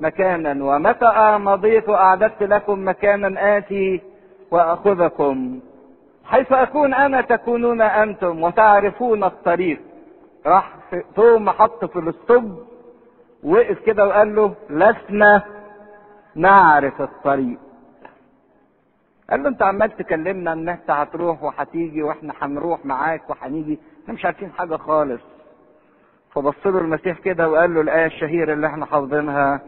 مكانا. ومتى مضيت أعددت لكم مكانا آتي وأخذكم. حيث أكون أنا تكونون أنتم وتعرفون الطريق. راح ثم حط في الاسطب وقف كده وقال له لسنا نعرف الطريق. قال له انت عمال تكلمنا إن انت هتروح وهتيجي وإحنا هنروح معاك وهنيجي. إحنا مش عارفين حاجة خالص. فبص له المسيح كده وقال له الآية الشهيرة اللي إحنا حافظينها.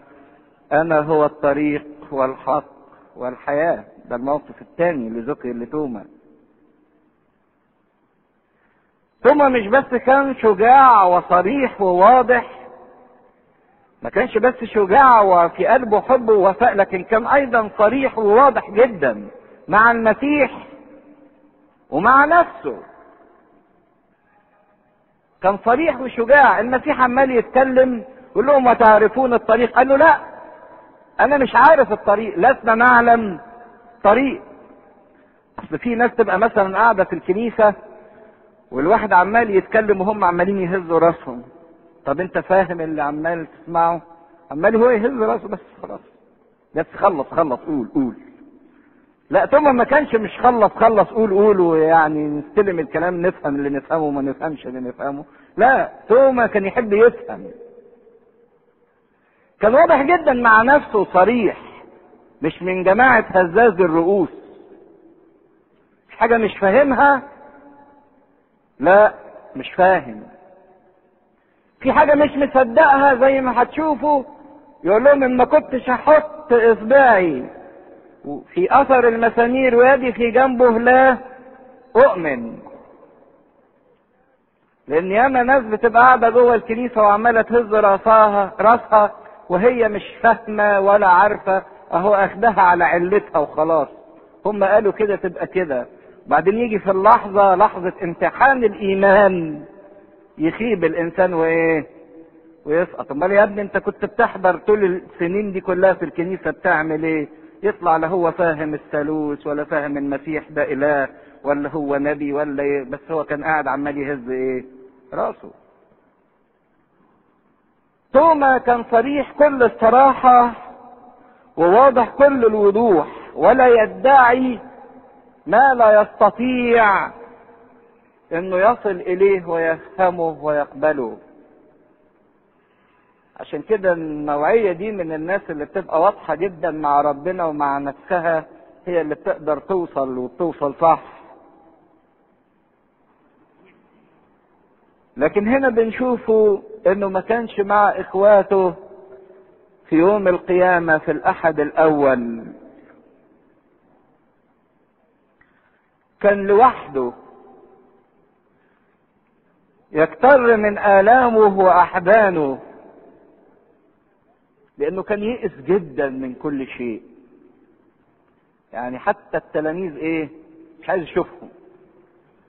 أنا هو الطريق والحق والحياة ده الموقف الثاني اللي ذكر لتوما توما مش بس كان شجاع وصريح وواضح ما كانش بس شجاع وفي قلبه حب ووفاء لكن كان أيضا صريح وواضح جدا مع المسيح ومع نفسه. كان صريح وشجاع المسيح عمال يتكلم يقول لهم وتعرفون الطريق؟ قال له لا. أنا مش عارف الطريق لسنا نعلم طريق. أصل في ناس تبقى مثلا قاعدة في الكنيسة والواحد عمال يتكلم وهم عمالين يهزوا راسهم. طب أنت فاهم اللي عمال تسمعه؟ عمال هو يهز راسه بس خلاص. بس خلص خلص قول قول. لا ثم ما كانش مش خلص خلص قول قول ويعني نستلم الكلام نفهم اللي نفهمه وما نفهمش اللي نفهمه. لا ثم كان يحب يفهم. كان واضح جدا مع نفسه صريح مش من جماعة هزاز الرؤوس. مش حاجة مش فاهمها؟ لا مش فاهم. في حاجة مش مصدقها زي ما هتشوفوا يقول لهم إن ما كنتش هحط إصبعي. في أثر المسامير ويدي في جنبه لا أؤمن. لأن ياما ناس بتبقى قاعدة جوه الكنيسة وعمالة تهز راسها رأسها وهي مش فاهمة ولا عارفة أهو أخدها على علتها وخلاص. هم قالوا كده تبقى كده. بعدين يجي في اللحظة لحظة امتحان الإيمان. يخيب الإنسان وإيه؟ ويسقط. أمال يا ابني أنت كنت بتحضر طول السنين دي كلها في الكنيسة بتعمل إيه؟ يطلع لا هو فاهم الثالوث ولا فاهم المسيح ده إله ولا هو نبي ولا إيه؟ بس هو كان قاعد عمال يهز إيه؟ راسه. توما كان صريح كل الصراحة وواضح كل الوضوح ولا يدعي ما لا يستطيع إنه يصل إليه ويفهمه ويقبله. عشان كده النوعية دي من الناس اللي بتبقى واضحة جدا مع ربنا ومع نفسها هي اللي بتقدر توصل وتوصل صح. لكن هنا بنشوفه إنه ما كانش مع إخواته في يوم القيامة في الأحد الأول. كان لوحده. يكتر من آلامه وأحزانه. لأنه كان يئس جدا من كل شيء. يعني حتى التلاميذ إيه؟ مش عايز يشوفهم.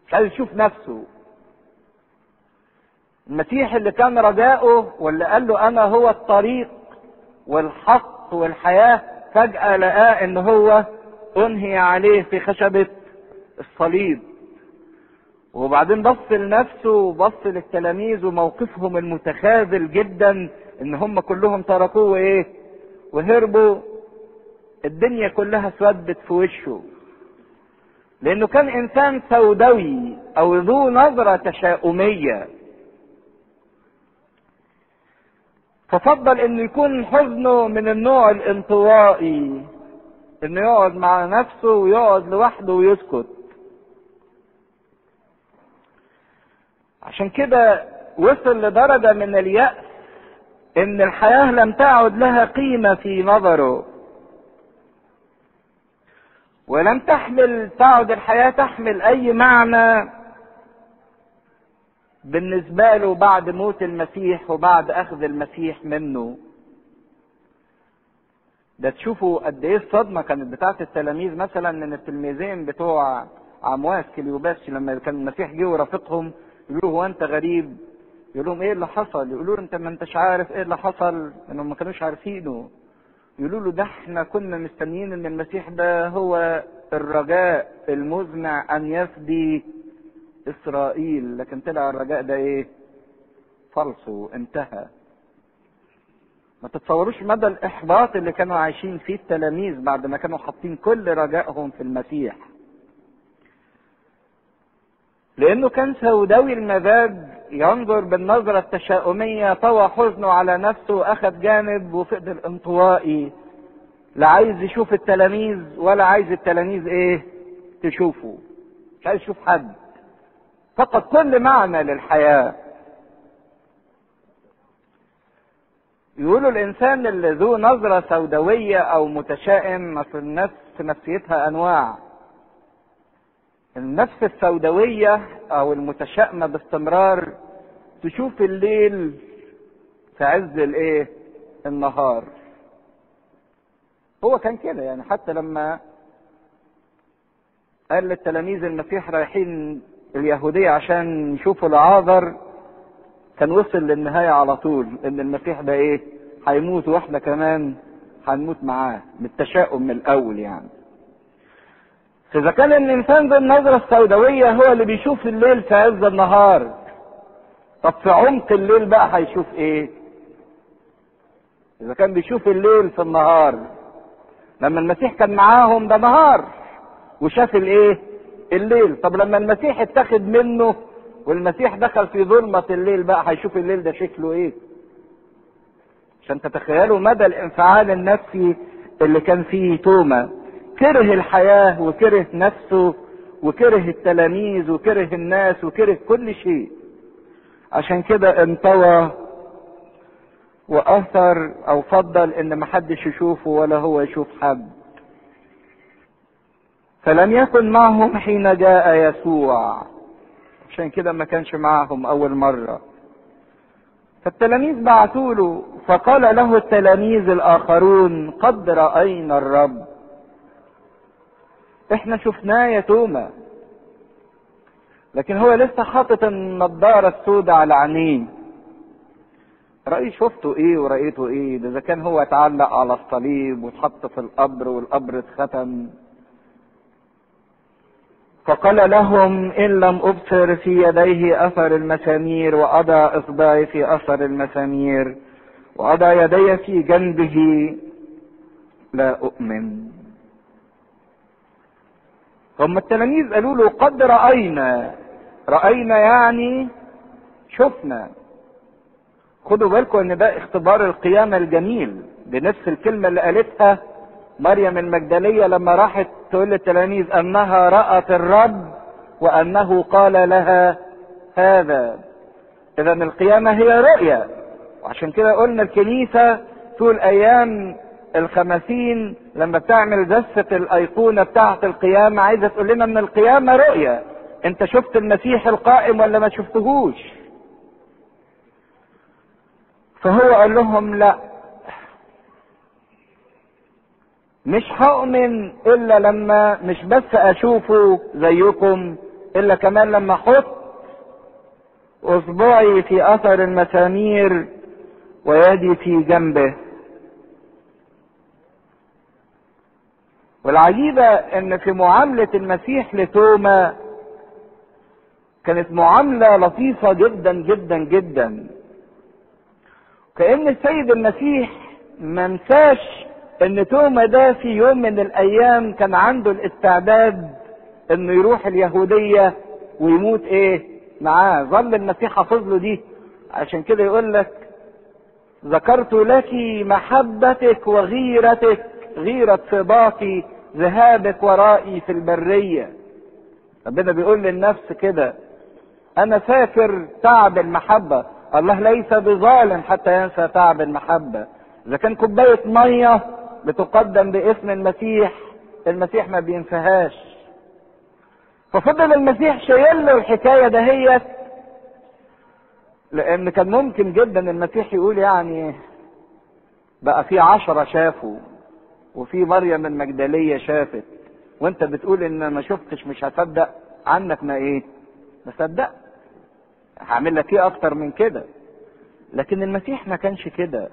مش عايز يشوف نفسه. المسيح اللي كان رجاؤه واللي قال له أنا هو الطريق والحق والحياة فجأة لقاه إن هو أنهي عليه في خشبة الصليب. وبعدين بص لنفسه وبص للتلاميذ وموقفهم المتخاذل جدا إن هم كلهم تركوه وإيه؟ وهربوا. الدنيا كلها اسودت في وشه. لأنه كان إنسان سوداوي أو ذو نظرة تشاؤمية. ففضل انه يكون حزنه من النوع الانطوائي إنه يقعد مع نفسه ويقعد لوحده ويسكت. عشان كده وصل لدرجة من اليأس إن الحياة لم تعد لها قيمة في نظره. ولم تحمل تعد الحياة تحمل أي معنى بالنسبة له بعد موت المسيح وبعد أخذ المسيح منه. ده تشوفوا قد إيه الصدمة كانت بتاعت التلاميذ مثلا من التلميذين بتوع عمواس كليوباس لما كان المسيح جه ورافقهم يقولوا هو أنت غريب؟ يقول لهم إيه اللي حصل؟ يقولوا له أنت ما أنتش عارف إيه اللي حصل انهم ما كانوش عارفينه. يقولوا له ده إحنا كنا مستنيين إن المسيح ده هو الرجاء المزمع أن يفدي إسرائيل لكن طلع الرجاء ده إيه؟ فالصو انتهى. ما تتصوروش مدى الإحباط اللي كانوا عايشين فيه التلاميذ بعد ما كانوا حاطين كل رجائهم في المسيح. لأنه كان سوداوي المزاج ينظر بالنظرة التشاؤمية طوى حزنه على نفسه واخد جانب وفقد الانطوائي. لا عايز يشوف التلاميذ ولا عايز التلاميذ إيه؟ تشوفه. مش عايز يشوف حد. فقد كل معنى للحياة. يقولوا الإنسان اللي ذو نظرة سوداوية أو متشائم في النفس نفسيتها أنواع. النفس السوداوية أو المتشائمة باستمرار تشوف الليل في عز الإيه؟ النهار. هو كان كده يعني حتى لما قال للتلاميذ المسيح رايحين اليهودية عشان يشوفوا العاذر كان وصل للنهاية على طول إن المسيح ده إيه؟ هيموت وإحنا كمان هنموت معاه بالتشاؤم من الأول يعني. فاذا كان الإنسان ذو النظرة السوداوية هو اللي بيشوف الليل في عز النهار. طب في عمق الليل بقى هيشوف إيه؟ إذا كان بيشوف الليل في النهار. لما المسيح كان معاهم ده نهار وشاف الإيه؟ الليل. طب لما المسيح اتخذ منه والمسيح دخل في ظلمة الليل بقى هيشوف الليل ده شكله إيه؟ عشان تتخيلوا مدى الانفعال النفسي اللي كان فيه توما. كره الحياة وكره نفسه وكره التلاميذ وكره الناس وكره كل شيء. عشان كده انطوى وأثر أو فضل إن محدش يشوفه ولا هو يشوف حد. فلم يكن معهم حين جاء يسوع. عشان كده ما كانش معهم أول مرة. فالتلاميذ بعثوا له فقال له التلاميذ الآخرون قد رأينا الرب. إحنا شفناه يا توما. لكن هو لسه حاطط النضارة السوداء على عينيه. رأي شفته إيه ورأيته إيه؟ ده إذا كان هو اتعلق على الصليب واتحط في القبر والقبر اتختم. فقال لهم إن لم أبصر في يديه أثر المسامير وأضع إصبعي في أثر المسامير وأضع يدي في جنبه لا أؤمن. هم التلاميذ قالوا له قد رأينا رأينا يعني شفنا. خدوا بالكم إن ده اختبار القيامة الجميل بنفس الكلمة اللي قالتها مريم المجدلية لما راحت تقول للتلاميذ أنها رأت الرب وأنه قال لها هذا. اذا القيامة هي رؤيه وعشان كده قلنا الكنيسة طول أيام الخمسين لما بتعمل دسة الأيقونة بتاعة القيامة عايزة تقول لنا إن القيامة رؤية أنت شفت المسيح القائم ولا ما شفتهوش؟ فهو قال لهم لا. مش هؤمن إلا لما مش بس أشوفه زيكم إلا كمان لما أحط أصبعي في أثر المسامير ويدي في جنبه. والعجيبة إن في معاملة المسيح لتوما كانت معاملة لطيفة جدا جدا جدا. كأن السيد المسيح ما نساش ان توما ده في يوم من الأيام كان عنده الاستعداد إنه يروح اليهودية ويموت إيه؟ معاه. ظل المسيح حافظ له دي. عشان كده يقول لك ذكرت لك محبتك وغيرتك غيرة صباقي ذهابك ورائي في البرية. ربنا بيقول للنفس كده أنا فاكر تعب المحبة. الله ليس بظالم حتى ينسى تعب المحبة. إذا كان كوباية مية بتقدم باسم المسيح المسيح ما بينساهاش ففضل المسيح شايل له الحكاية دهيت لأن كان ممكن جدا المسيح يقول يعني بقى في عشرة شافوا وفي مريم المجدلية شافت. وانت بتقول إن ما شفتش مش هصدق عنك ما إيه؟ ما صدق. هعمل لك إيه أكتر من كده؟ لكن المسيح ما كانش كده.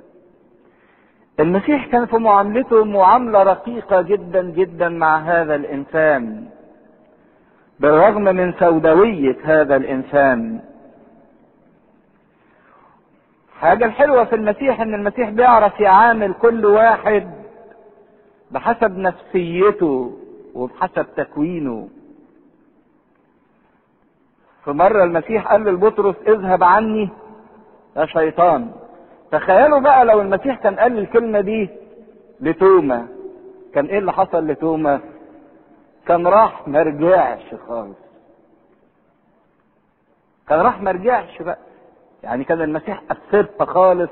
المسيح كان في معاملته معاملة رقيقة جدا جدا مع هذا الإنسان بالرغم من سوداوية هذا الإنسان. حاجة الحلوة في المسيح إن المسيح بيعرف يعامل كل واحد بحسب نفسيته وبحسب تكوينه. في مرة المسيح قال لبطرس اذهب عني يا شيطان. تخيلوا بقى لو المسيح كان قال الكلمة دي لتوما. كان إيه اللي حصل لتوما؟ كان راح ما رجعش خالص. كان راح ما رجعش بقى. يعني كان المسيح اثرها خالص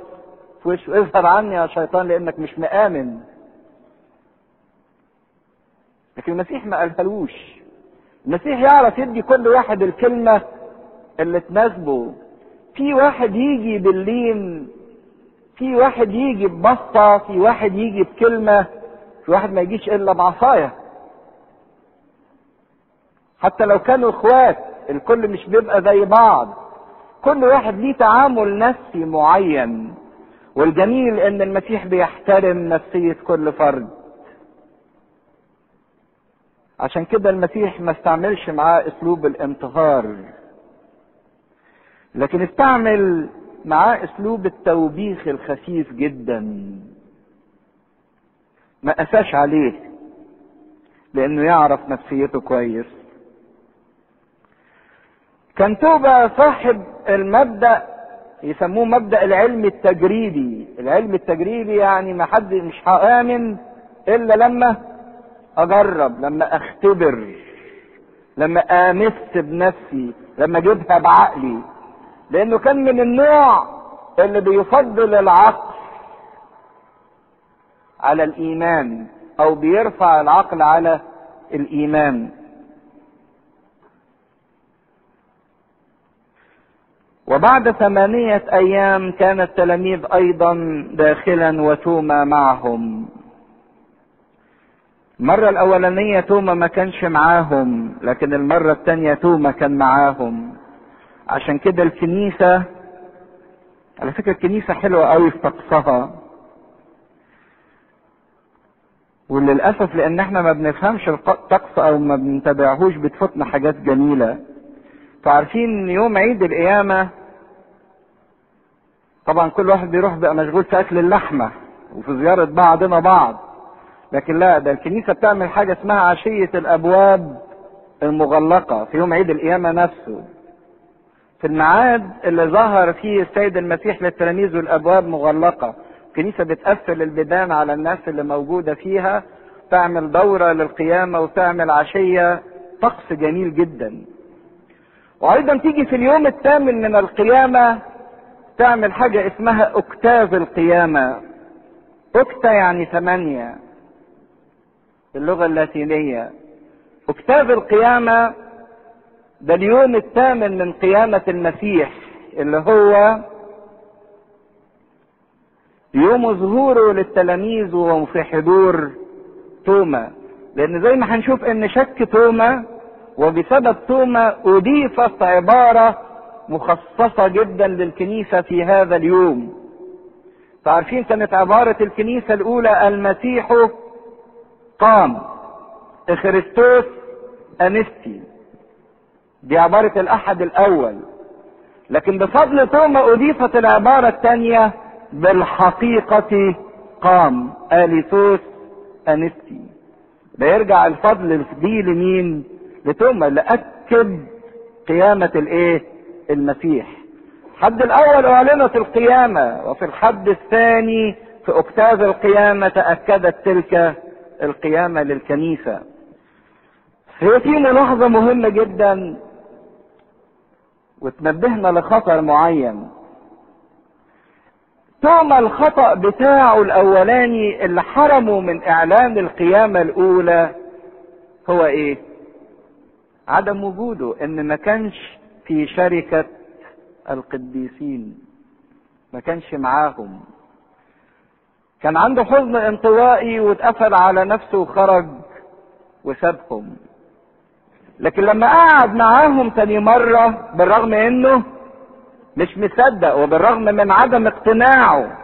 في وشه. اذهب عني يا شيطان لأنك مش مآمن. لكن المسيح ما قالهالوش. المسيح يعرف يدي كل واحد الكلمة اللي تناسبه. في واحد يجي باللين في واحد يجي ببسطة في واحد يجي بكلمة في واحد ما يجيش إلا بعصاية. حتى لو كانوا إخوات الكل مش بيبقى زي بعض. كل واحد ليه تعامل نفسي معين. والجميل إن المسيح بيحترم نفسية كل فرد. عشان كده المسيح ما استعملش معاه أسلوب الانتهار لكن استعمل معاه اسلوب التوبيخ الخفيف جدا. ما قساش عليه لأنه يعرف نفسيته كويس. كان توبة صاحب المبدأ يسموه مبدأ العلم التجريبي. العلم التجريبي يعني ما حد مش هآمن إلا لما أجرب لما أختبر لما آمس بنفسي لما أجيبها بعقلي. لأنه كان من النوع اللي بيفضل العقل على الإيمان أو بيرفع العقل على الإيمان. وبعد ثمانية أيام كان التلاميذ أيضا داخلا وتوما معهم. المرة الأولانية توما ما كانش معاهم لكن المرة الثانية توما كان معاهم. عشان كده الكنيسة على فكرة الكنيسة حلوة قوي في طقسها. وللأسف لأن إحنا ما بنفهمش الطقس أو ما بنتابعهوش بتفوتنا حاجات جميلة. فعارفين يوم عيد القيامة طبعا كل واحد بيروح بقى مشغول في أكل اللحمة وفي زيارة بعضنا بعض. لكن لا ده الكنيسة بتعمل حاجة اسمها عشية الأبواب المغلقة في يوم عيد القيامة نفسه. في الميعاد اللي ظهر فيه السيد المسيح للتلاميذ والأبواب مغلقة. الكنيسة بتقفل البيبان على الناس اللي موجودة فيها. تعمل دورة للقيامة وتعمل عشية. طقس جميل جدا. وأيضا تيجي في اليوم الثامن من القيامة تعمل حاجة اسمها أكتاف القيامة. أكتا يعني ثمانية. باللغة اللاتينية. أكتاف القيامة ده اليوم الثامن من قيامة المسيح اللي هو يوم ظهوره للتلاميذ وهم في حضور توما. لأن زي ما هنشوف إن شك توما وبسبب توما أضيفت عبارة مخصصة جدا للكنيسة في هذا اليوم. فعارفين كانت عبارة الكنيسة الأولى المسيح قام إخريستوس أنستي. دي عبارة الأحد الأول لكن بفضل توما أضيفت العبارة الثانية بالحقيقة قام آليثوس أنستي ده يرجع الفضل دي لمين؟ لتوما اللي أكد قيامة الإيه؟ المسيح. الحد الأول أعلنت القيامة وفي الحد الثاني في أكتاف القيامة تأكدت تلك القيامة للكنيسة. هي في ملاحظة مهمة جدا وتنبهنا لخطر معين. توما الخطأ بتاعه الأولاني اللي حرمه من إعلان القيامة الأولى هو إيه؟ عدم وجوده إن ما كانش في شركة القديسين ما كانش معاهم كان عنده حزن انطوائي واتقفل على نفسه وخرج وسابهم لكن لما قعد معاهم تاني مرة بالرغم انه مش مصدق وبالرغم من عدم اقتناعه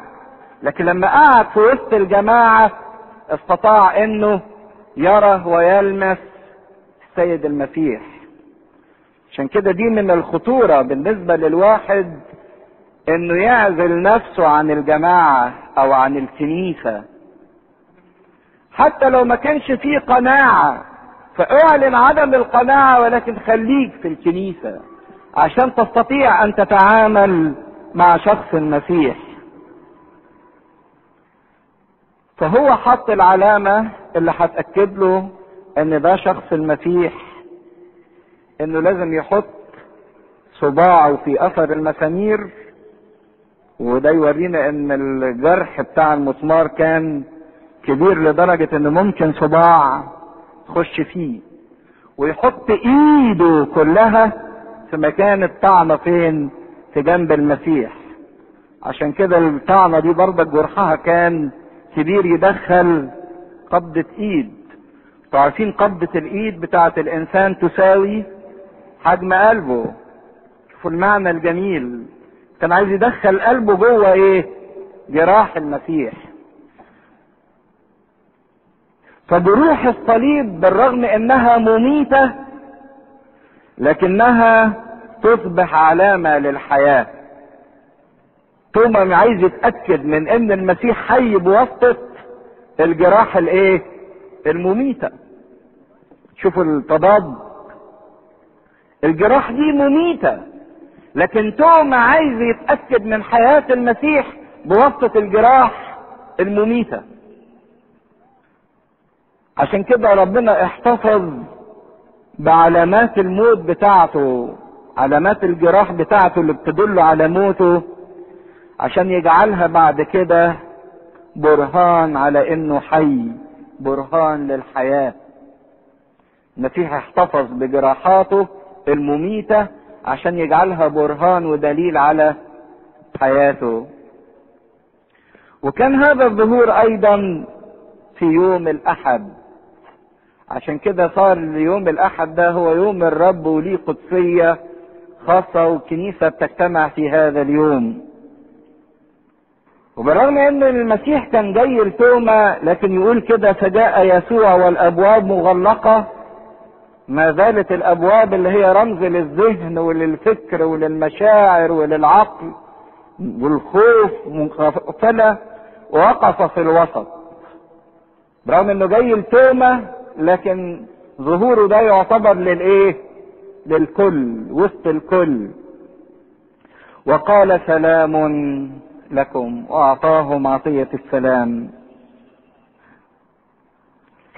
لكن لما قعد في وسط الجماعة استطاع انه يرى ويلمس السيد المسيح. عشان كده دي من الخطورة بالنسبة للواحد انه يعزل نفسه عن الجماعة أو عن الكنيسة. حتى لو ما كانش فيه قناعة فأعلن عدم القناعة ولكن خليك في الكنيسة عشان تستطيع أن تتعامل مع شخص المسيح. فهو حط العلامة اللي هتأكد له إن ده شخص المسيح إنه لازم يحط صباعه في أثر المسامير وده يورينا إن الجرح بتاع المسمار كان كبير لدرجة ان ممكن صباع تخش فيه ويحط إيده كلها في مكان الطعنة فين؟ في جنب المسيح. عشان كده الطعنة دي برضك جرحها كان كبير يدخل قبضة إيد. عارفين قبضة الإيد بتاعة الإنسان تساوي حجم قلبه. شوفوا المعنى الجميل. كان عايز يدخل قلبه جوه إيه؟ جراح المسيح. فجروح الصليب بالرغم إنها مميتة لكنها تصبح علامة للحياة. توما عايز يتأكد من إن المسيح حي بواسطة الجراح الإيه؟ المميتة. شوفوا التضاد. الجراح دي مميتة لكن توما عايز يتأكد من حياة المسيح بواسطة الجراح المميتة. عشان كده ربنا احتفظ بعلامات الموت بتاعته علامات الجراح بتاعته اللي بتدل على موته عشان يجعلها بعد كده برهان على إنه حي برهان للحياة. المسيح احتفظ بجراحاته المميتة عشان يجعلها برهان ودليل على حياته. وكان هذا الظهور أيضا في يوم الأحد. عشان كده صار يوم الأحد ده هو يوم الرب وليه قدسية خاصة والكنيسة بتجتمع في هذا اليوم. وبالرغم إن المسيح كان جاي لتوما لكن يقول كده فجاء يسوع والأبواب مغلقة. ما زالت الأبواب اللي هي رمز للذهن وللفكر وللمشاعر وللعقل والخوف مقفلة وقف في الوسط. برغم إنه جاي لتوما لكن ظهوره ده يعتبر للإيه؟ للكل وسط الكل. وقال سلام لكم واعطاهم عطية السلام.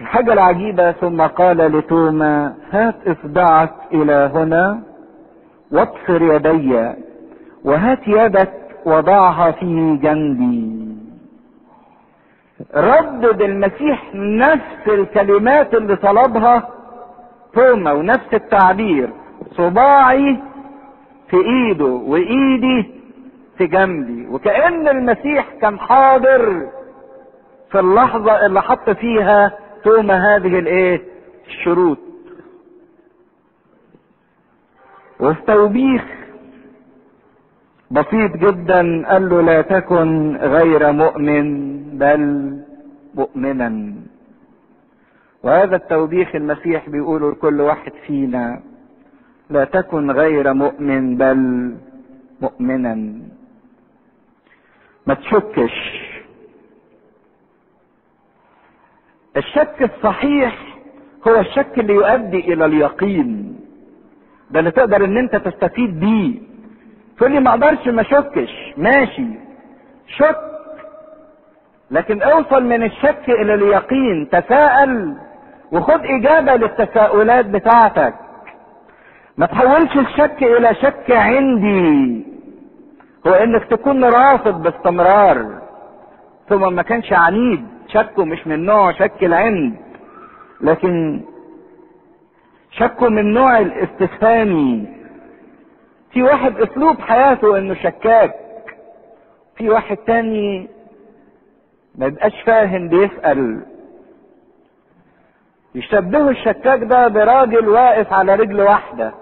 الحاجة العجيبة ثم قال لتوما هات إصبعك إلى هنا وابصر يدي وهات يدك وضعها في جنبي. ردد المسيح نفس الكلمات اللي طلبها توما ونفس التعبير. صباعي في إيده وإيدي في جنبي. وكأن المسيح كان حاضر في اللحظة اللي حط فيها توما هذه الإيه؟ الشروط. وفي توبيخ بسيط جدا قال له لا تكن غير مؤمن بل مؤمنا. وهذا التوبيخ المسيح بيقوله لكل واحد فينا لا تكن غير مؤمن بل مؤمنا. ما تشكش. الشك الصحيح هو الشك اللي يؤدي إلى اليقين. ده اللي تقدر إن أنت تستفيد بيه. تقول لي ما أقدرش ما اشكش ماشي. شك. لكن اوصل من الشك إلى اليقين. تساءل وخد اجابة للتساؤلات بتاعتك. ما تحولش الشك إلى شك عندي. هو انك تكون رافض باستمرار. ثم ما كانش عنيد. شكه مش من نوع شك العند. لكن شكه من نوع الاستفهامي في واحد أسلوب حياته إنه شكاك. في واحد تاني ما يبقاش فاهم بيسأل. يشبهوا الشكاك ده براجل واقف على رجل واحدة.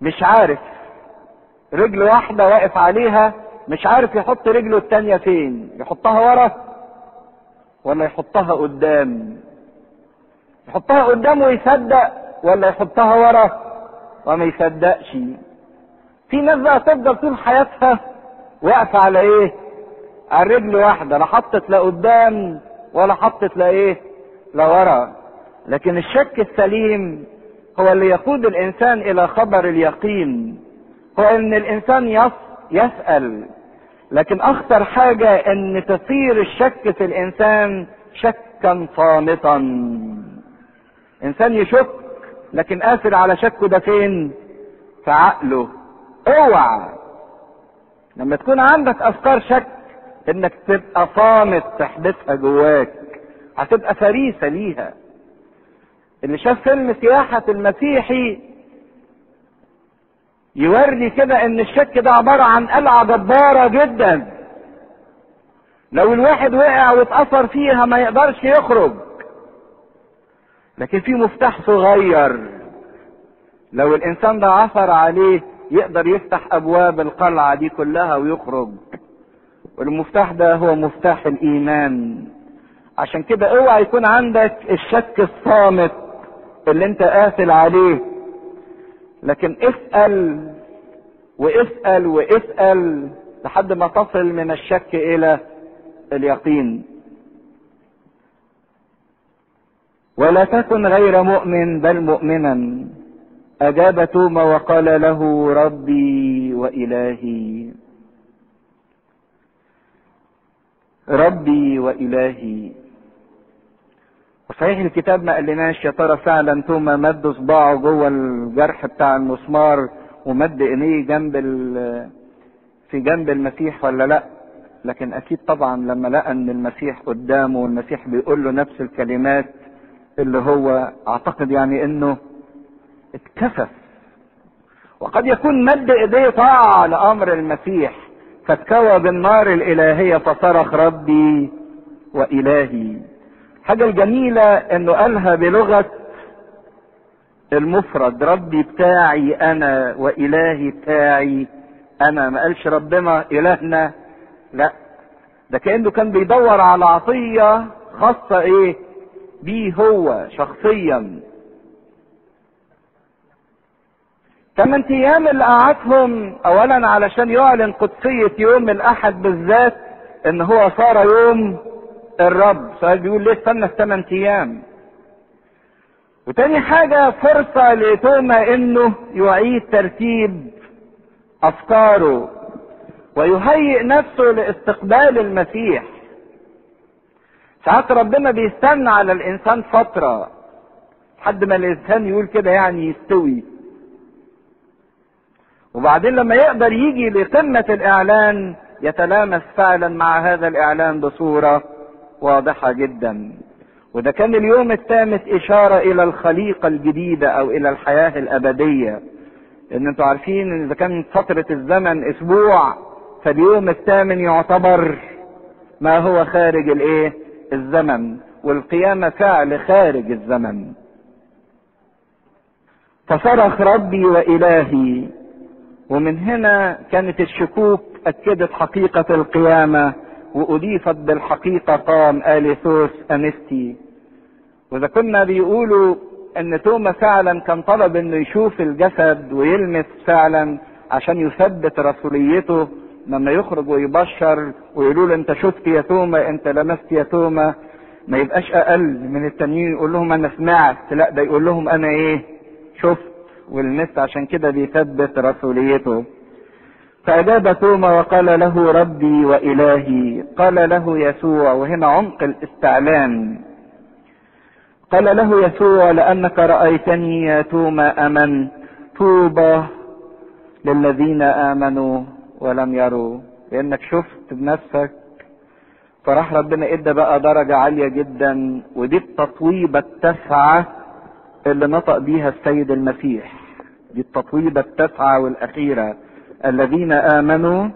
مش عارف رجل واحدة واقف عليها مش عارف يحط رجله التانية فين يحطها ورا ولا يحطها قدام؟ يحطها قدام ويصدق ولا يحطها ورا؟ وما يصدقش. في ناس بقى تفضل طول حياتها واقفة على إيه؟ على رجل واحدة لا حطت لا قدام ولا حطت لا إيه؟ لا ورا. لكن الشك السليم هو اللي يقود الإنسان إلى خبر اليقين. هو إن الإنسان يص يسأل. لكن أخطر حاجة إن تصير الشك في الإنسان شكا صامتا. إنسان يشك لكن قافل على شكه ده فين؟ في عقله. اوعى. لما تكون عندك أفكار شك إنك تبقى صامت تحبسها جواك. هتبقى فريسة ليها. اللي شاف فيلم سياحة المسيحي يوري كده إن الشك ده عبارة عن قلعة جبارة جدا. لو الواحد وقع واتأثر فيها ما يقدرش يخرج. لكن في مفتاح صغير. لو الإنسان ده عثر عليه يقدر يفتح أبواب القلعة دي كلها ويخرج. والمفتاح ده هو مفتاح الإيمان. عشان كده اوعى يكون عندك الشك الصامت اللي انت قافل عليه. لكن اسأل واسأل واسأل لحد ما تصل من الشك إلى اليقين. ولا تكن غير مؤمن بل مؤمنا. اجاب توما وقال له ربي وإلهي. ربي وإلهي. وصحيح الكتاب ما قالناش يا ترى فعلا توما مد صباعه جوه الجرح بتاع المسمار ومد ايديه جنب في جنب المسيح ولا لأ؟ لكن أكيد طبعا لما لقى إن المسيح قدامه والمسيح بيقول له نفس الكلمات اللي هو أعتقد يعني إنه اتكسف وقد يكون مد إيديه طاعة لامر المسيح فاتكوى بالنار الإلهية فصرخ ربي وإلهي. حاجة الجميلة إنه قالها بلغة المفرد ربي بتاعي أنا وإلهي بتاعي أنا. ما قالش ربنا إلهنا لا. ده كأنه كان بيدور على عطية خاصة إيه؟ بيه هو شخصيا. ثمان أيام اللي قعدهم اولا علشان يعلن قدسية يوم الأحد بالذات إن هو صار يوم الرب. سؤال بيقول ليه استنى الثمان أيام؟ وتاني حاجة فرصة لتوما إنه يعيد ترتيب أفكاره ويهيئ نفسه لاستقبال المسيح. ساعات ربنا بيستنى على الإنسان فترة لحد ما الإنسان يقول كده يعني يستوي. وبعدين لما يقدر يجي لقمة الإعلان يتلامس فعلا مع هذا الإعلان بصورة واضحة جدا. وده كان اليوم الثامن إشارة إلى الخليقة الجديدة أو إلى الحياة الأبدية. ان أنتوا عارفين إن إذا كان فترة الزمن أسبوع فاليوم الثامن يعتبر ما هو خارج الإيه؟ الزمن والقيامة فعل خارج الزمن. فصرخ ربي وإلهي ومن هنا كانت الشكوك أكدت حقيقة القيامة وأضيفت بالحقيقة قام اليثوس أنستي. وإذا كنا بيقولوا أن توما فعلا كان طلب إنه يشوف الجسد ويلمس فعلا عشان يثبت رسوليته لما يخرج ويبشر ويقولوا له انت شفت يا توما انت لمست يا توما. ما يبقاش أقل من التانيين يقول لهم أنا سمعت لا ده يقول لهم أنا إيه؟ شفت. ولمست عشان كده بيثبت رسوليته. فأجاب توما وقال له ربي وإلهي. قال له يسوع وهنا عمق الاستعلان. قال له يسوع لأنك رأيتني يا توما أمنت طوبى للذين آمنوا. ولم يروا. لأنك شفت بنفسك. فراح ربنا إدى بقى درجة عالية جدا. ودي التطويبة التاسعة اللي نطق بيها السيد المسيح. دي التطويبة التاسعة والأخيرة. الذين آمنوا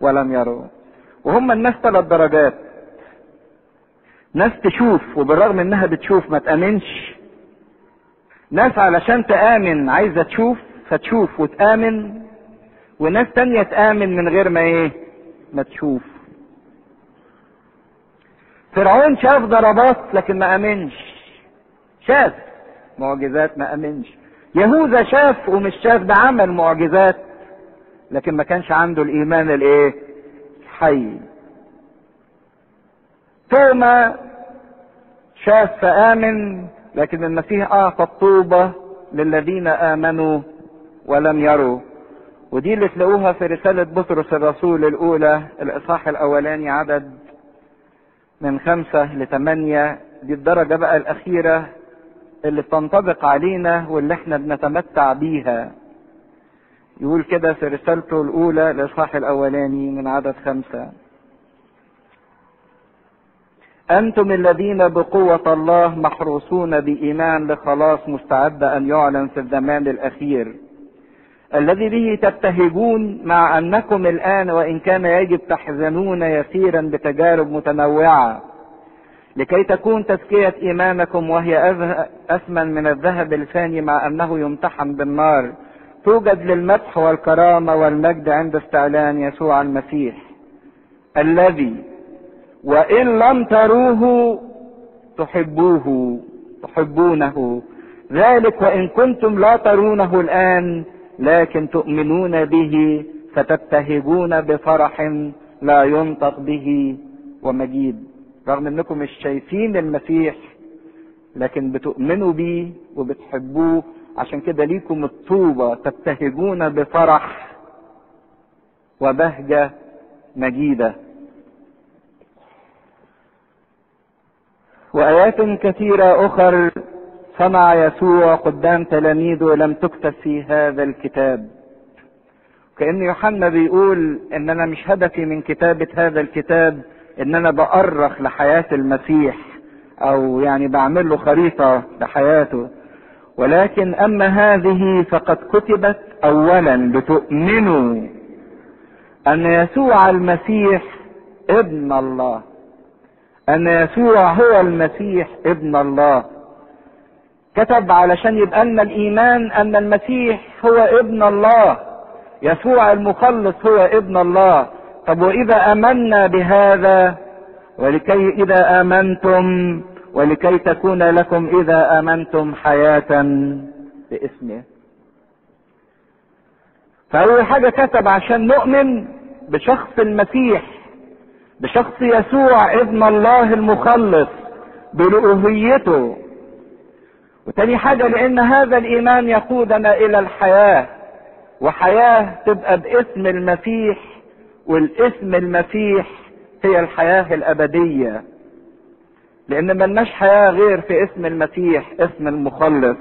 ولم يروا. وهم الناس ثلاث درجات. ناس تشوف وبالرغم إنها بتشوف ما تآمنش. ناس علشان تآمن عايزة تشوف فتشوف وتآمن. وناس تانية تآمن من غير ما إيه؟ ما تشوف. فرعون شاف ضربات لكن ما آمنش. شاف معجزات ما آمنش. يهوذا شاف ومش شاف ده عمل معجزات لكن ما كانش عنده الإيمان الإيه؟ حي توما شاف فآمن لكن المسيح أعطى الطوبة للذين آمنوا ولم يروا. ودي اللي تلاقوها في رسالة بطرس الرسول الأولى الإصحاح الأولاني عدد من خمسة لثمانية. دي الدرجة بقى الأخيرة اللي بتنطبق علينا واللي إحنا بنتمتع بيها. يقول كده في رسالته الأولى الإصحاح الأولاني من عدد خمسة. أنتم الذين بقوة الله محروسون بإيمان لخلاص مستعد أن يعلن في الزمان الأخير. الذي به تبتهجون مع أنكم الآن وإن كان يجب تحزنون يسيرا بتجارب متنوعة. لكي تكون تزكية إيمانكم وهي أثمن من الذهب الفاني مع أنه يمتحن بالنار. توجد للمدح والكرامة والمجد عند استعلان يسوع المسيح. الذي وإن لم تروه تحبوه تحبونه. ذلك وإن كنتم لا ترونه الآن لكن تؤمنون به فتبتهجون بفرح لا ينطق به ومجيد. رغم انكم مش شايفين المسيح لكن بتؤمنوا بيه وبتحبوه. عشان كده ليكم الطوبة تبتهجون بفرح وبهجة مجيدة. وآيات كثيرة أخر صنع يسوع قدام تلاميذه لم تكتب في هذا الكتاب. كأن يوحنا بيقول إن أنا مش هدفي من كتابة هذا الكتاب إن أنا بأرخ لحياة المسيح أو يعني بعمل له خريطة لحياته. ولكن أما هذه فقد كتبت أولا لتؤمنوا أن يسوع المسيح ابن الله. أن يسوع هو المسيح ابن الله. كتب علشان يبقى لنا الإيمان أن المسيح هو ابن الله. يسوع المخلص هو ابن الله. طب وإذا آمنا بهذا؟ ولكي إذا آمنتم ولكي تكون لكم إذا آمنتم حياة باسمه فأول حاجة كتب عشان نؤمن بشخص المسيح بشخص يسوع ابن الله المخلص بألوهيته وتاني حاجة لأن هذا الإيمان يقودنا إلى الحياة. وحياة تبقى باسم المسيح والاسم المسيح هي الحياة الأبدية. لأن ملناش حياة غير في اسم المسيح اسم المخلص.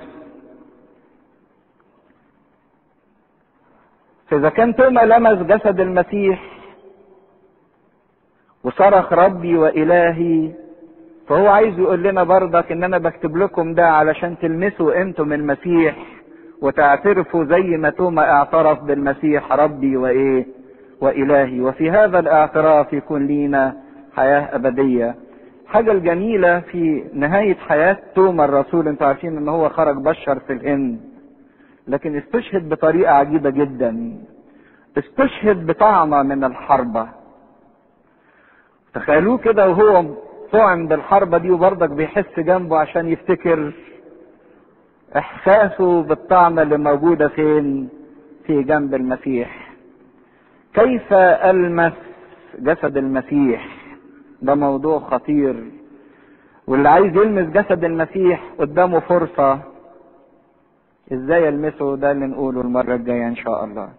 فإذا كان توما لمس جسد المسيح وصرخ ربي وإلهي فهو عايز يقول لنا برضك إن أنا بكتب لكم ده علشان تلمسوا أنتم المسيح وتعترفوا زي ما توما اعترف بالمسيح ربي وإيه؟ وإلهي. وفي هذا الاعتراف يكون لينا حياة أبدية. الحاجة الجميلة في نهاية حياة توما الرسول أنتوا عارفين إن هو خرج بشر في الهند. لكن استشهد بطريقة عجيبة جدا. استشهد بطعنة من الحربة. تخيلوه كده وهو طعن بالحربة دي وبرضك بيحس جنبه عشان يفتكر إحساسه بالطعنة اللي موجودة فين؟ في جنب المسيح. كيف ألمس جسد المسيح؟ ده موضوع خطير. واللي عايز يلمس جسد المسيح قدامه فرصة. إزاي يلمسه ده اللي نقوله المرة الجاية إن شاء الله.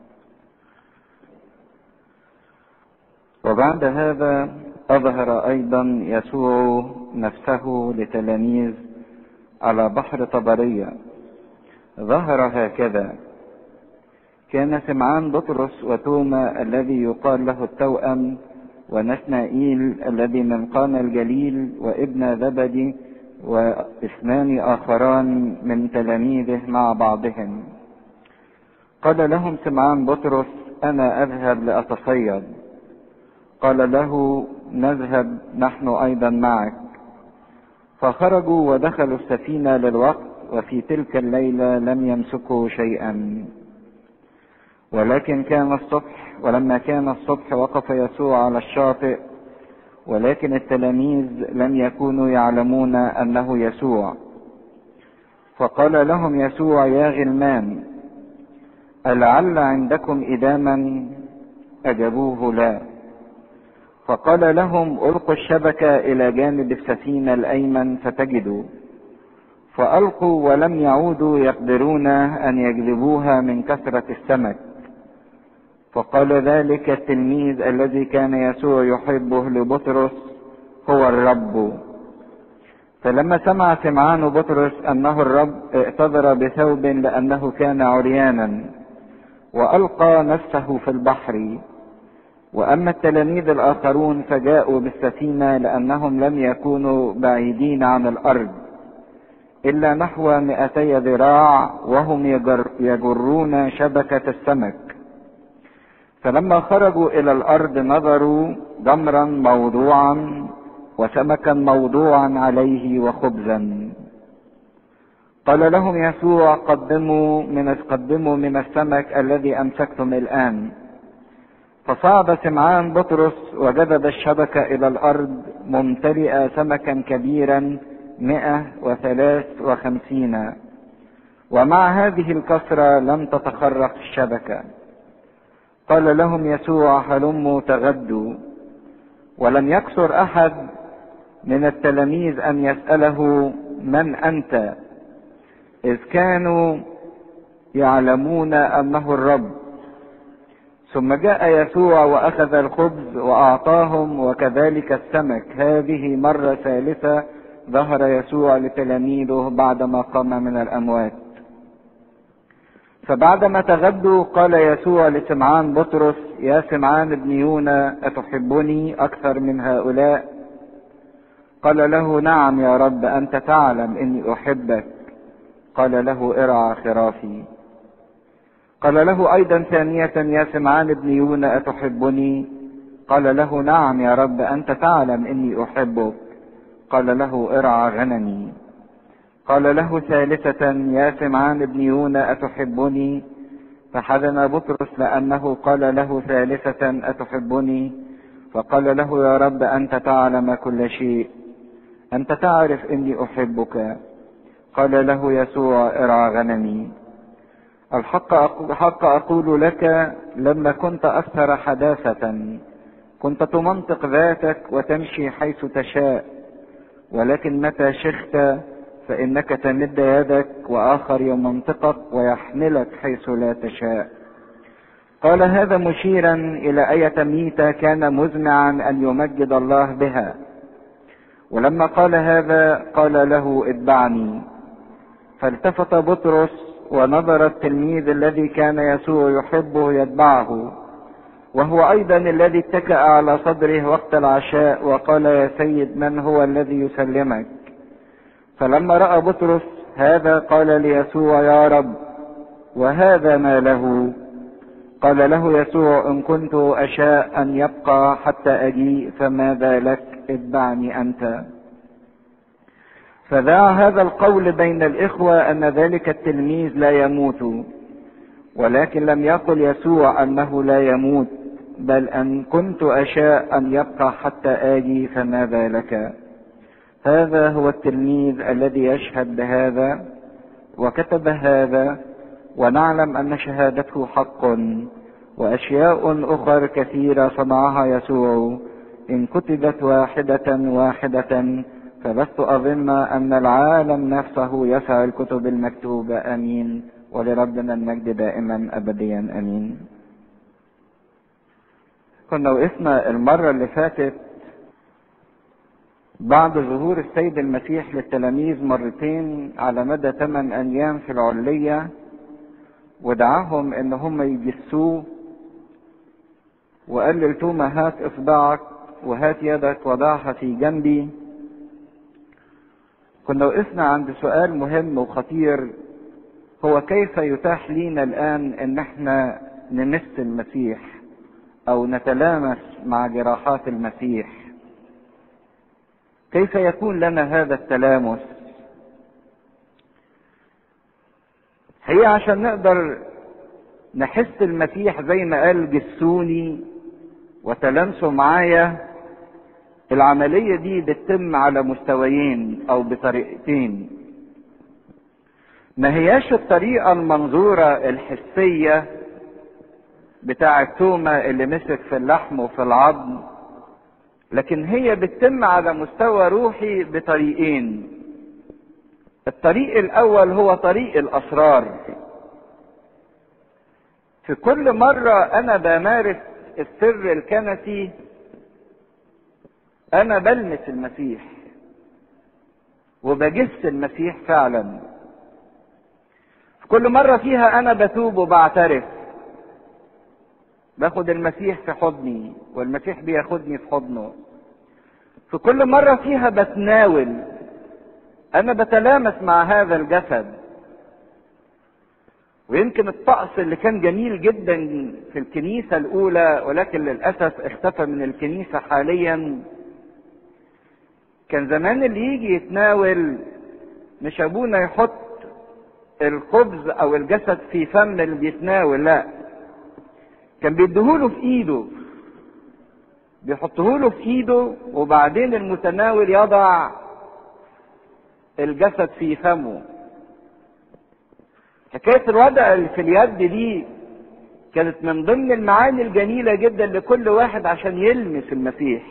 وبعد هذا أظهر أيضا يسوع نفسه لتلاميذ على بحر طبرية. ظهر هكذا. كان سمعان بطرس وتوما الذي يقال له التوأم ونثنائيل الذي من قانا الجليل وابن زبدي واثنان آخران من تلاميذه مع بعضهم. قال لهم سمعان بطرس أنا أذهب لأتصيد. قال له نذهب نحن أيضا معك. فخرجوا ودخلوا السفينة للوقت وفي تلك الليلة لم يمسكوا شيئا. ولكن كان الصبح ولما كان الصبح وقف يسوع على الشاطئ ولكن التلاميذ لم يكونوا يعلمون أنه يسوع. فقال لهم يسوع يا غلمان ألعل عندكم إداما؟ أجابوه لا. فقال لهم ألقوا الشبكة إلى جانب السفينة الأيمن فتجدوا. فألقوا ولم يعودوا يقدرون أن يجذبوها من كثرة السمك. فقال ذلك التلميذ الذي كان يسوع يحبه لبطرس هو الرب. فلما سمع سمعان بطرس أنه الرب اعتذر بثوب لأنه كان عريانا وألقى نفسه في البحر. وأما التلاميذ الآخرون فجاءوا بالسفينة لأنهم لم يكونوا بعيدين عن الأرض إلا نحو مئتي ذراع وهم يجر يجرون شبكة السمك. فلما خرجوا إلى الأرض نظروا جمرا موضوعا وسمكا موضوعا عليه وخبزا. قال لهم يسوع قدموا من قدموا من السمك الذي أمسكتم الآن. فصعد سمعان بطرس وجذب الشبكة إلى الأرض ممتلئة سمكا كبيرا مئة وثلاث وخمسين. ومع هذه الكثرة لم تتخرق الشبكة قال لهم يسوع هلموا تغدوا ولم يكثر أحد من التلاميذ أن يسأله من أنت؟ إذ كانوا يعلمون أنه الرب. ثم جاء يسوع وأخذ الخبز وأعطاهم وكذلك السمك. هذه مرة ثالثة ظهر يسوع لتلاميذه بعدما قام من الأموات. فبعدما تغدوا قال يسوع لسمعان بطرس يا سمعان ابن يونا أتحبني أكثر من هؤلاء؟ قال له نعم يا رب أنت تعلم إني أحبك. قال له ارعى خرافي. قال له أيضا ثانية يا سمعان ابن يونا أتحبني؟ قال له نعم يا رب أنت تعلم إني أحبك. قال له ارعى غنمي. قال له ثالثة يا سمعان ابن يونا أتحبني؟ فحزن بطرس لأنه قال له ثالثة أتحبني؟ فقال له يا رب أنت تعلم كل شيء. أنت تعرف إني أحبك. قال له يسوع ارعى غنمي. الحق حق أقول لك لما كنت أكثر حداثة كنت تمنطق ذاتك وتمشي حيث تشاء ولكن متى شخت فإنك تمد يدك وآخر يمنطقك ويحملك حيث لا تشاء. قال هذا مشيرا إلى أية ميتة كان مزمعا أن يمجد الله بها. ولما قال هذا قال له اتبعني. فالتفت بطرس ونظر التلميذ الذي كان يسوع يحبه يتبعه وهو أيضا الذي اتكأ على صدره وقت العشاء وقال يا سيد من هو الذي يسلمك؟ فلما رأى بطرس هذا قال ليسوع يا رب وهذا ما له؟ قال له يسوع إن كنت أشاء أن يبقى حتى أجيء فماذا لك؟ اتبعني أنت. فذاع هذا القول بين الإخوة أن ذلك التلميذ لا يموت ولكن لم يقل يسوع أنه لا يموت بل أن كنت أشاء أن يبقى حتى آجي فماذا لك هذا هو التلميذ الذي يشهد بهذا وكتب هذا ونعلم أن شهادته حق وأشياء أخرى كثيرة صنعها يسوع إن كتبت واحدة واحدة فلست أظن أن العالم نفسه يسع الكتب المكتوبة أمين. ولربنا المجد دائما أبديا أمين. كنا وقفنا المرة اللي فاتت بعد ظهور السيد المسيح للتلاميذ مرتين على مدى ثمان أيام في العلية ودعاهم إن هم يجسوه. وقال للتومة هات إصبعك وهات يدك وضعها في جنبي. كنا وقفنا عند سؤال مهم وخطير هو كيف يتاح لينا الآن إن إحنا نمس المسيح أو نتلامس مع جراحات المسيح؟ كيف يكون لنا هذا التلامس؟ هي عشان نقدر نحس المسيح زي ما قال جسوني وتلامسوا معايا العملية دي بتتم على مستويين أو بطريقتين. ما هياش الطريقة المنظورة الحسية بتاع التومة اللي مسك في اللحم وفي العظم لكن هي بتتم على مستوى روحي بطريقين. الطريق الأول هو طريق الأسرار. في كل مرة أنا بمارس السر الكنسي أنا بلمس المسيح وبجس المسيح فعلا. في كل مرة فيها أنا بتوب وبعترف. باخد المسيح في حضني والمسيح بياخدني في حضنه. في كل مرة فيها بتناول. أنا بتلامس مع هذا الجسد. ويمكن الطقس اللي كان جميل جدا في الكنيسة الأولى ولكن للأسف اختفى من الكنيسة حاليا. كان زمان اللي يجي يتناول مش أبونا يحط الخبز أو الجسد في فم اللي بيتناول لا. كان بيديهوله في إيده. بيحطهوله في إيده وبعدين المتناول يضع الجسد في فمه. حكاية الوضع اللي في اليد دي كانت من ضمن المعاني الجميلة جدا لكل واحد عشان يلمس المسيح.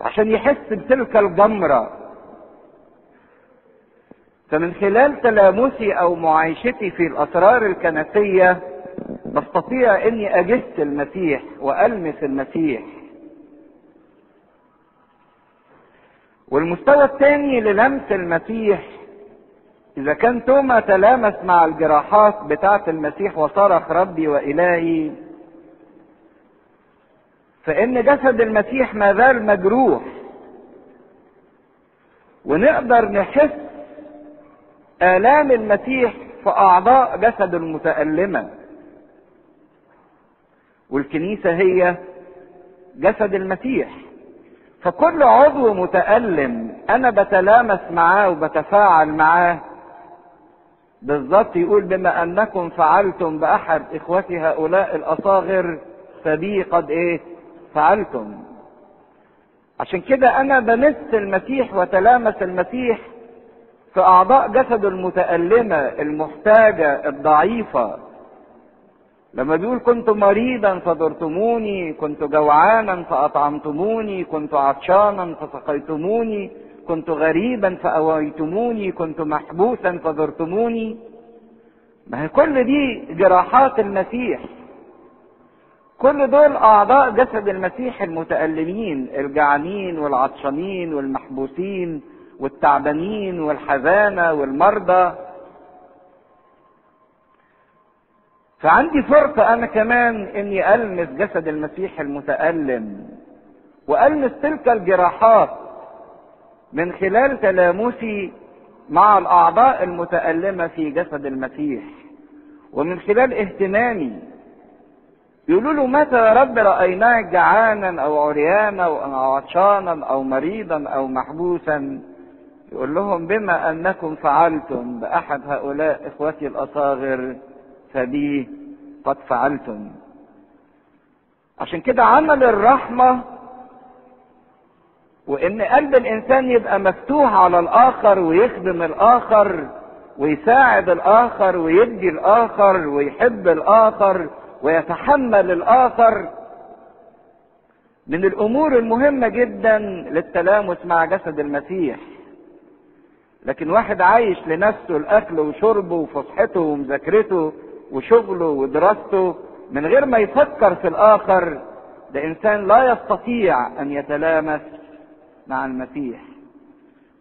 وعشان يحس بتلك الجمرة. فمن خلال تلامسي أو معايشتي في الأسرار الكنسية بستطيع إني أجس المسيح وألمس المسيح. والمستوى الثاني للمس المسيح إذا كان توما تلامس مع الجراحات بتاعة المسيح وصرخ ربي وإلهي فإن جسد المسيح ما زال مجروح. ونقدر نحس آلام المسيح في أعضاء جسد المتألمة. والكنيسة هي جسد المسيح. فكل عضو متألم أنا بتلامس معاه وبتفاعل معاه. بالظبط يقول بما أنكم فعلتم بأحد إخوتي هؤلاء الأصاغر فبي قد إيه؟ فعلتم عشان كده أنا بمس المسيح وتلامس المسيح في أعضاء جسده المتألمة المحتاجة الضعيفة. لما بيقول كنت مريضا فزرتموني كنت جوعانا فأطعمتموني كنت عطشانا فسقيتموني كنت غريبا فأويتموني كنت محبوسا فزرتموني ما هي كل دي جراحات المسيح. كل دول أعضاء جسد المسيح المتألمين الجعانين والعطشانين والمحبوسين والتعبانين والحزانة والمرضى. فعندي فرصة أنا كمان إني ألمس جسد المسيح المتألم وألمس تلك الجراحات من خلال تلامسي مع الأعضاء المتألمة في جسد المسيح. ومن خلال اهتمامي يقولوا له متى يا رب رأيناك جعانا أو عريانا أو عطشانا أو مريضا أو محبوسا؟ يقول لهم بما أنكم فعلتم بأحد هؤلاء إخوتي الأصاغر فبي قد فعلتم. عشان كده عمل الرحمة وإن قلب الإنسان يبقى مفتوح على الآخر ويخدم الآخر ويساعد الآخر ويدي الآخر ويحب الآخر ويتحمل الآخر من الأمور المهمة جدا للتلامس مع جسد المسيح. لكن واحد عايش لنفسه الأكل وشربه وفصحته ومذاكرته وشغله ودراسته من غير ما يفكر في الآخر ده إنسان لا يستطيع أن يتلامس مع المسيح.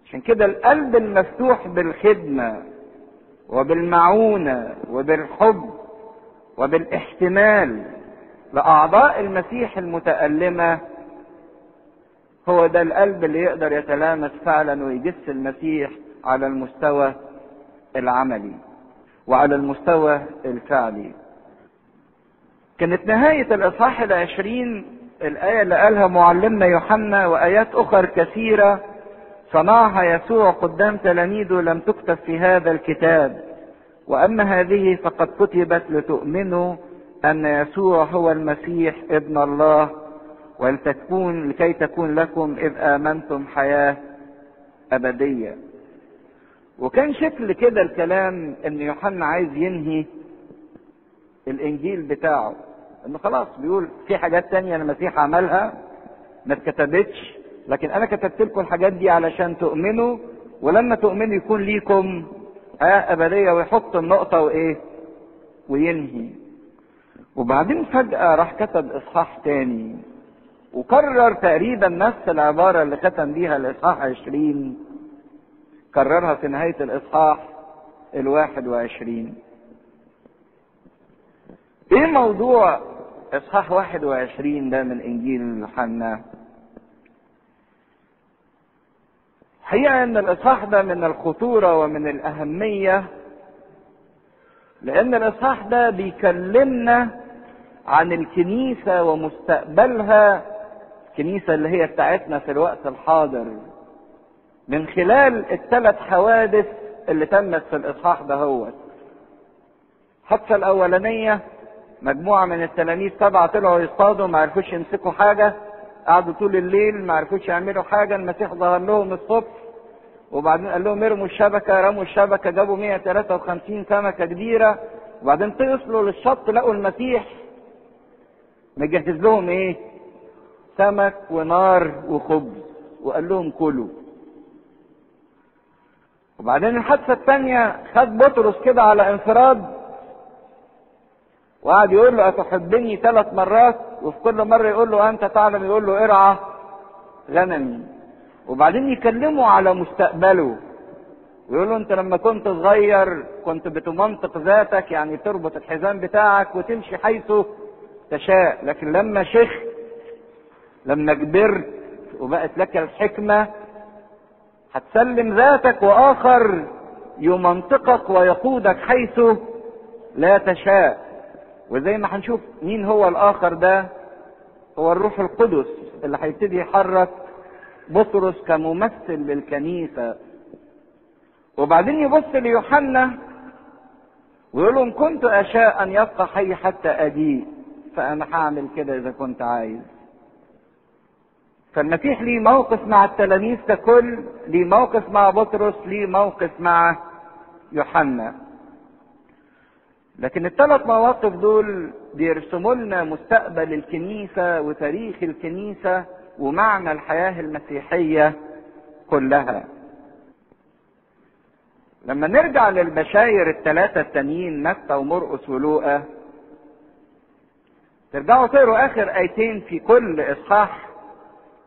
عشان كده القلب المفتوح بالخدمة وبالمعونة وبالحب وبالاحتمال لأعضاء المسيح المتألمة هو ده القلب اللي يقدر يتلامس فعلا ويجس المسيح على المستوى العملي وعلى المستوى الفعلي. كانت نهاية الإصحاح العشرين الآية اللي قالها معلمنا يوحنا وآيات أخرى كثيرة صنعها يسوع قدام تلاميذه لم تكتب في هذا الكتاب. وأما هذه فقد كتبت لتؤمنوا أن يسوع هو المسيح ابن الله ولتكون لكي تكون لكم إذ آمنتم حياة أبدية. وكان شكل كده الكلام إن يوحنا عايز ينهي الإنجيل بتاعه انه خلاص بيقول في حاجات تانية المسيح عملها ما اتكتبتش لكن أنا كتبت لكم الحاجات دي علشان تؤمنوا ولما تؤمنوا يكون ليكم حياة أبدية ويحط النقطة وإيه؟ وينهي. وبعدين فجأة راح كتب إصحاح تاني. وكرر تقريبا نفس العبارة اللي ختم بيها الإصحاح عشرين. كررها في نهاية الإصحاح الواحد وعشرين. إيه موضوع إصحاح واحد وعشرين ده من إنجيل يوحنا؟ حقيقة أن الإصحاح ده من الخطورة ومن الأهمية لأن الإصحاح ده بيكلمنا عن الكنيسة ومستقبلها الكنيسة اللي هي بتاعتنا في الوقت الحاضر. من خلال الثلاث حوادث اللي تمت في الإصحاح ده هو. الحادثة الأولانية مجموعة من التلاميذ سبعة طلعوا يصطادوا ما عرفوش يمسكوا حاجة. قعدوا طول الليل ما عرفوش يعملوا حاجة المسيح ظهر لهم الصبح وبعدين قال لهم ارموا الشبكة رموا الشبكة جابوا 153 سمكة كبيرة وبعدين تصلوا للشط لقوا المسيح. مجهز لهم إيه؟ سمك ونار وخبز وقال لهم كلوا. وبعدين الحادثة الثانية خد بطرس كده على انفراد وقعد يقول له أتحبني ثلاث مرات؟ وفي كل مرة يقول له أنت تعلم يقول له ارعى غنمي. وبعدين يكلمه على مستقبله. ويقول له أنت لما كنت صغير كنت بتمنطق ذاتك يعني تربط الحزام بتاعك وتمشي حيث تشاء. لكن لما شخت لما كبرت وبقت لك الحكمة هتسلم ذاتك وآخر يمنطقك ويقودك حيث لا تشاء. وزي ما هنشوف مين هو الآخر ده؟ هو الروح القدس اللي هيبتدي يحرك بطرس كممثل للكنيسة. وبعدين يبص ليوحنا ويقول له ان كنت أشاء أن يبقى حي حتى اجيء فأنا هعمل كده إذا كنت عايز. فالمسيح ليه موقف مع التلاميذ ككل ليه موقف مع بطرس ليه موقف مع يوحنا. لكن الثلاث مواقف دول بيرسموا لنا مستقبل الكنيسة وتاريخ الكنيسة ومعنى الحياة المسيحية كلها. لما نرجع للبشاير الثلاثة التانيين متى ومرقس ولوقا ترجعوا تقروا آخر آيتين في كل إصحاح.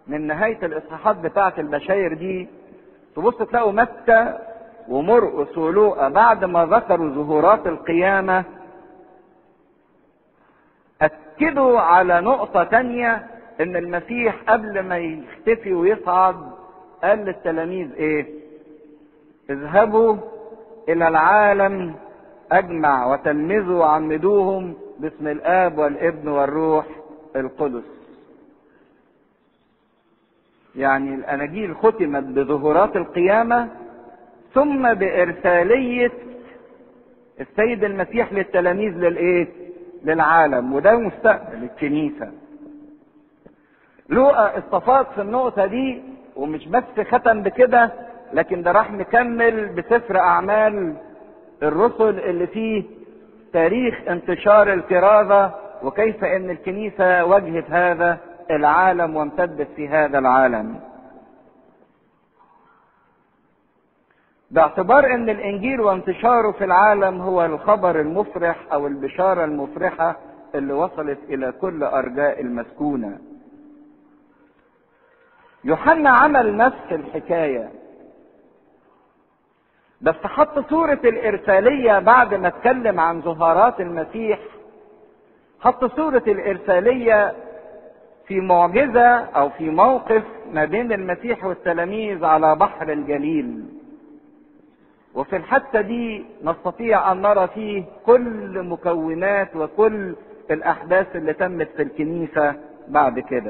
من نهاية الإصحاحات بتاعة البشاير دي تبص تلاقوا متى ومرقس ولوقا بعد ما ذكروا ظهورات القيامة أكدوا على نقطة تانية إن المسيح قبل ما يختفي ويصعد قال للتلاميذ إيه؟ اذهبوا إلى العالم أجمع وتلمذوا وعمدوهم باسم الآب والابن والروح القدس. يعني الأناجيل ختمت بظهورات القيامة ثم بإرسالية السيد المسيح للتلاميذ للإيه؟ للعالم وده مستقبل الكنيسة. لوقا استفاض في النقطة دي ومش بس ختم بكده لكن ده راح مكمل بسفر أعمال الرسل اللي فيه تاريخ انتشار الكرازة وكيف إن الكنيسة واجهت هذا العالم وامتدت في هذا العالم. باعتبار إن الإنجيل وانتشاره في العالم هو الخبر المفرح أو البشارة المفرحة اللي وصلت إلى كل أرجاء المسكونة. يوحنا عمل نفس الحكاية. بس حط صورة الإرسالية بعد ما اتكلم عن ظهارات المسيح حط صورة الإرسالية في معجزة أو في موقف ما بين المسيح والتلاميذ على بحر الجليل. وفي الحادثة دي نستطيع أن نرى فيه كل مكونات وكل الأحداث اللي تمت في الكنيسة بعد كده.